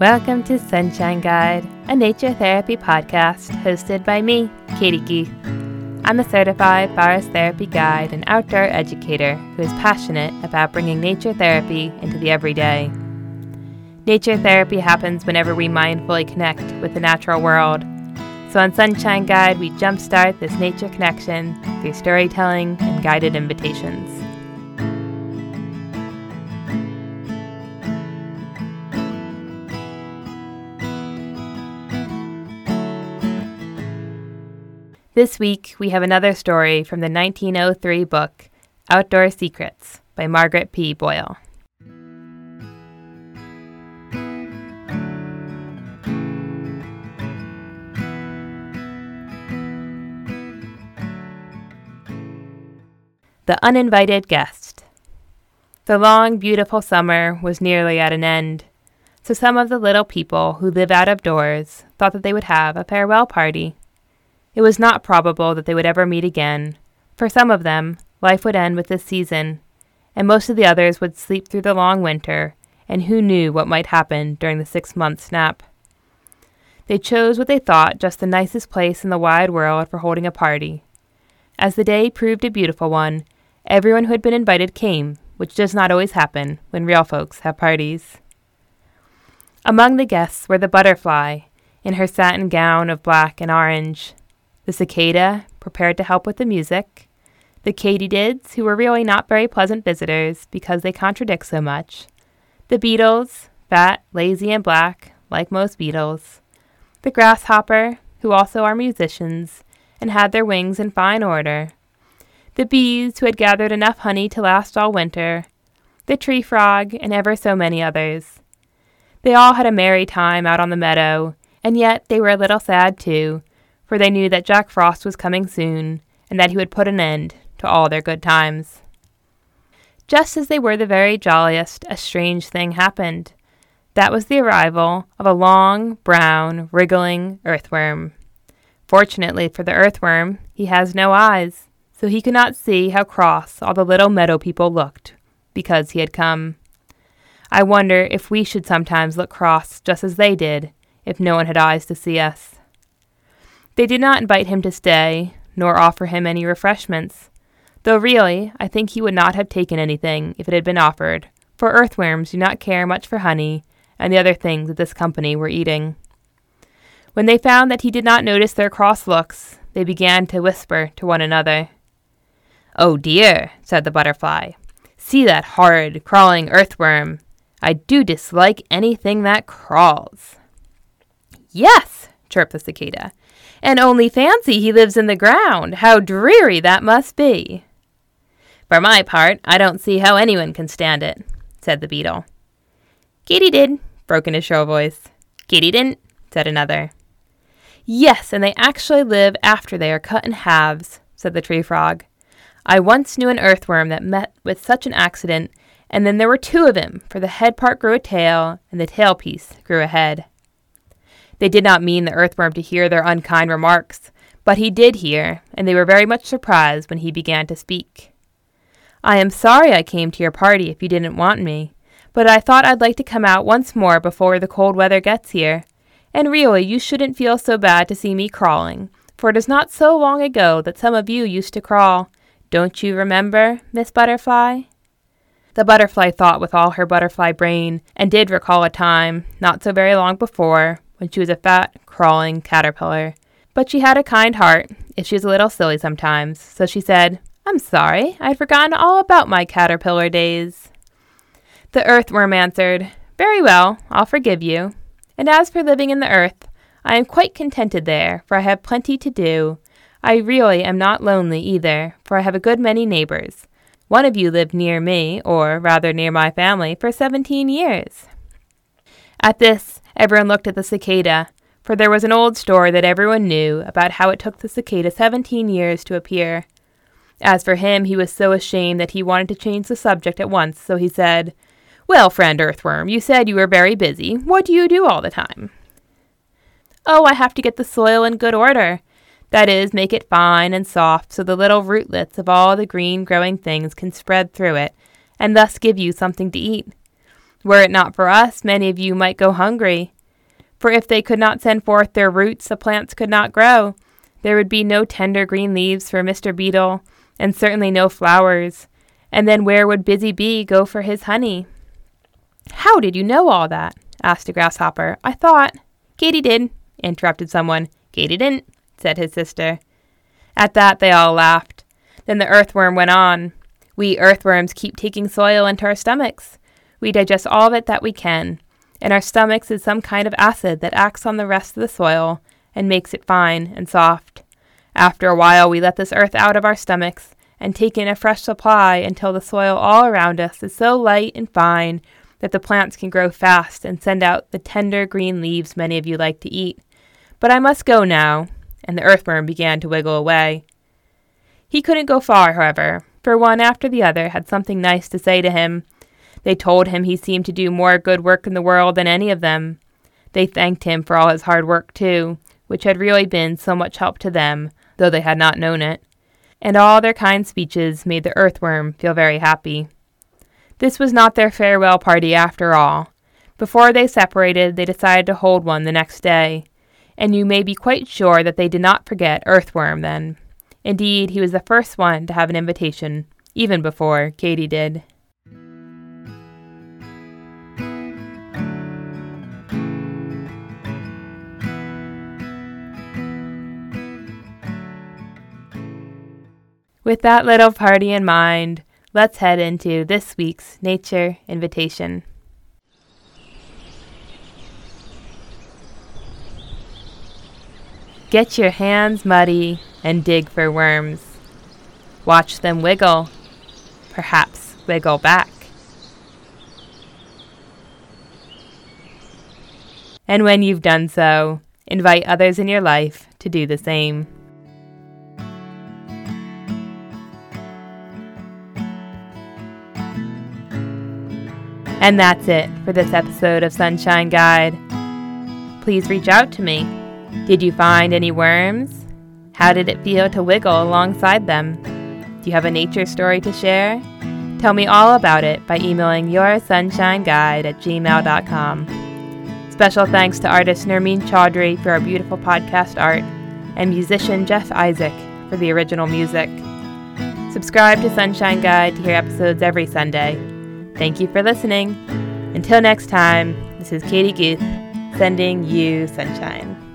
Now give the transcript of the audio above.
Welcome to Sunshine Guide, a nature therapy podcast hosted by me, Katie Guth. I'm a certified forest therapy guide and outdoor educator who is passionate about bringing nature therapy into the everyday. Nature therapy happens whenever we mindfully connect with the natural world. So on Sunshine Guide, we jumpstart this nature connection through storytelling and guided invitations. This week, we have another story from the 1903 book Outdoor Secrets by Margaret P. Boyle. The Uninvited Guest. The long, beautiful summer was nearly at an end, so some of the little people who live out of doors thought that they would have a farewell party. It was not probable that they would ever meet again. For some of them, life would end with this season, and most of the others would sleep through the long winter, and who knew what might happen during the six month snap. They chose what they thought just the nicest place in the wide world for holding a party. As the day proved a beautiful one, everyone who had been invited came, which does not always happen when real folks have parties. Among the guests were the butterfly, in her satin gown of black and orange, the cicada, prepared to help with the music, the katydids, who were really not very pleasant visitors because they contradict so much, the beetles, fat, lazy, and black, like most beetles, the grasshopper, who also are musicians and had their wings in fine order, the bees, who had gathered enough honey to last all winter, the tree frog, and ever so many others. They all had a merry time out on the meadow, and yet they were a little sad too, for they knew that Jack Frost was coming soon, and that he would put an end to all their good times. Just as they were the very jolliest, a strange thing happened. That was the arrival of a long, brown, wriggling earthworm. Fortunately for the earthworm, he has no eyes, so he could not see how cross all the little meadow people looked because he had come. I wonder if we should sometimes look cross just as they did, if no one had eyes to see us. They did not invite him to stay, nor offer him any refreshments, though really I think he would not have taken anything if it had been offered, for earthworms do not care much for honey and the other things that this company were eating. When they found that he did not notice their cross looks, they began to whisper to one another. Oh dear, said the butterfly. See that horrid, crawling earthworm. I do dislike anything that crawls. Yes, chirped the cicada. And only fancy he lives in the ground. How dreary that must be. For my part, I don't see how anyone can stand it, said the beetle. Katy did, broke in a shrill voice. Katy didn't, said another. Yes, and they actually live after they are cut in halves, said the tree frog. I once knew an earthworm that met with such an accident, and then there were two of him, for the head part grew a tail, and the tail piece grew a head. They did not mean the earthworm to hear their unkind remarks, but he did hear, and they were very much surprised when he began to speak. I am sorry I came to your party if you didn't want me, but I thought I'd like to come out once more before the cold weather gets here. And really, you shouldn't feel so bad to see me crawling, for it is not so long ago that some of you used to crawl. Don't you remember, Miss Butterfly? The butterfly thought with all her butterfly brain, and did recall a time, not so very long before, when she was a fat, crawling caterpillar. But she had a kind heart, if she was a little silly sometimes, so she said, I'm sorry, I'd forgotten all about my caterpillar days. The earthworm answered, Very well, I'll forgive you. And as for living in the earth, I am quite contented there, for I have plenty to do. I really am not lonely either, for I have a good many neighbors. One of you lived near me, or rather near my family, for seventeen years. At this, everyone looked at the cicada, for there was an old story that everyone knew about how it took the cicada seventeen years to appear. As for him, he was so ashamed that he wanted to change the subject at once, so he said, Well, friend Earthworm, you said you were very busy. What do you do all the time? Oh, I have to get the soil in good order. That is, make it fine and soft so the little rootlets of all the green growing things can spread through it, and thus give you something to eat. Were it not for us, many of you might go hungry. For if they could not send forth their roots, the plants could not grow. There would be no tender green leaves for Mr. Beetle, and certainly no flowers. And then where would Busy Bee go for his honey? How did you know all that? asked a grasshopper. I thought. Katy did, interrupted someone. Katy didn't, said his sister. At that they all laughed. Then the earthworm went on. We earthworms keep taking soil into our stomachs. We digest all of it that we can. In our stomachs is some kind of acid that acts on the rest of the soil and makes it fine and soft. After a while, we let this earth out of our stomachs and take in a fresh supply until the soil all around us is so light and fine that the plants can grow fast and send out the tender green leaves many of you like to eat. But I must go now. And the earthworm began to wiggle away. He couldn't go far, however, for one after the other had something nice to say to him. They told him he seemed to do more good work in the world than any of them. They thanked him for all his hard work, too, which had really been so much help to them, though they had not known it. And all their kind speeches made the earthworm feel very happy. This was not their farewell party after all. Before they separated, they decided to hold one the next day, and you may be quite sure that they did not forget Earthworm then. Indeed, he was the first one to have an invitation, even before Katy did. With that little party in mind, let's head into this week's Nature Invitation. Get your hands muddy and dig for worms. Watch them wiggle, perhaps wiggle back. And when you've done so, invite others in your life to do the same. And that's it for this episode of Sunshine Guide. Please reach out to me. Did you find any worms? How did it feel to wiggle alongside them? Do you have a nature story to share? Tell me all about it by emailing yoursunshineguide at gmail.com. Special thanks to artist Nermeen Chaudhry for our beautiful podcast art and musician Jeff Isaac for the original music. Subscribe to Sunshine Guide to hear episodes every Sunday. Thank you for listening. Until next time, this is Katie Guth sending you sunshine.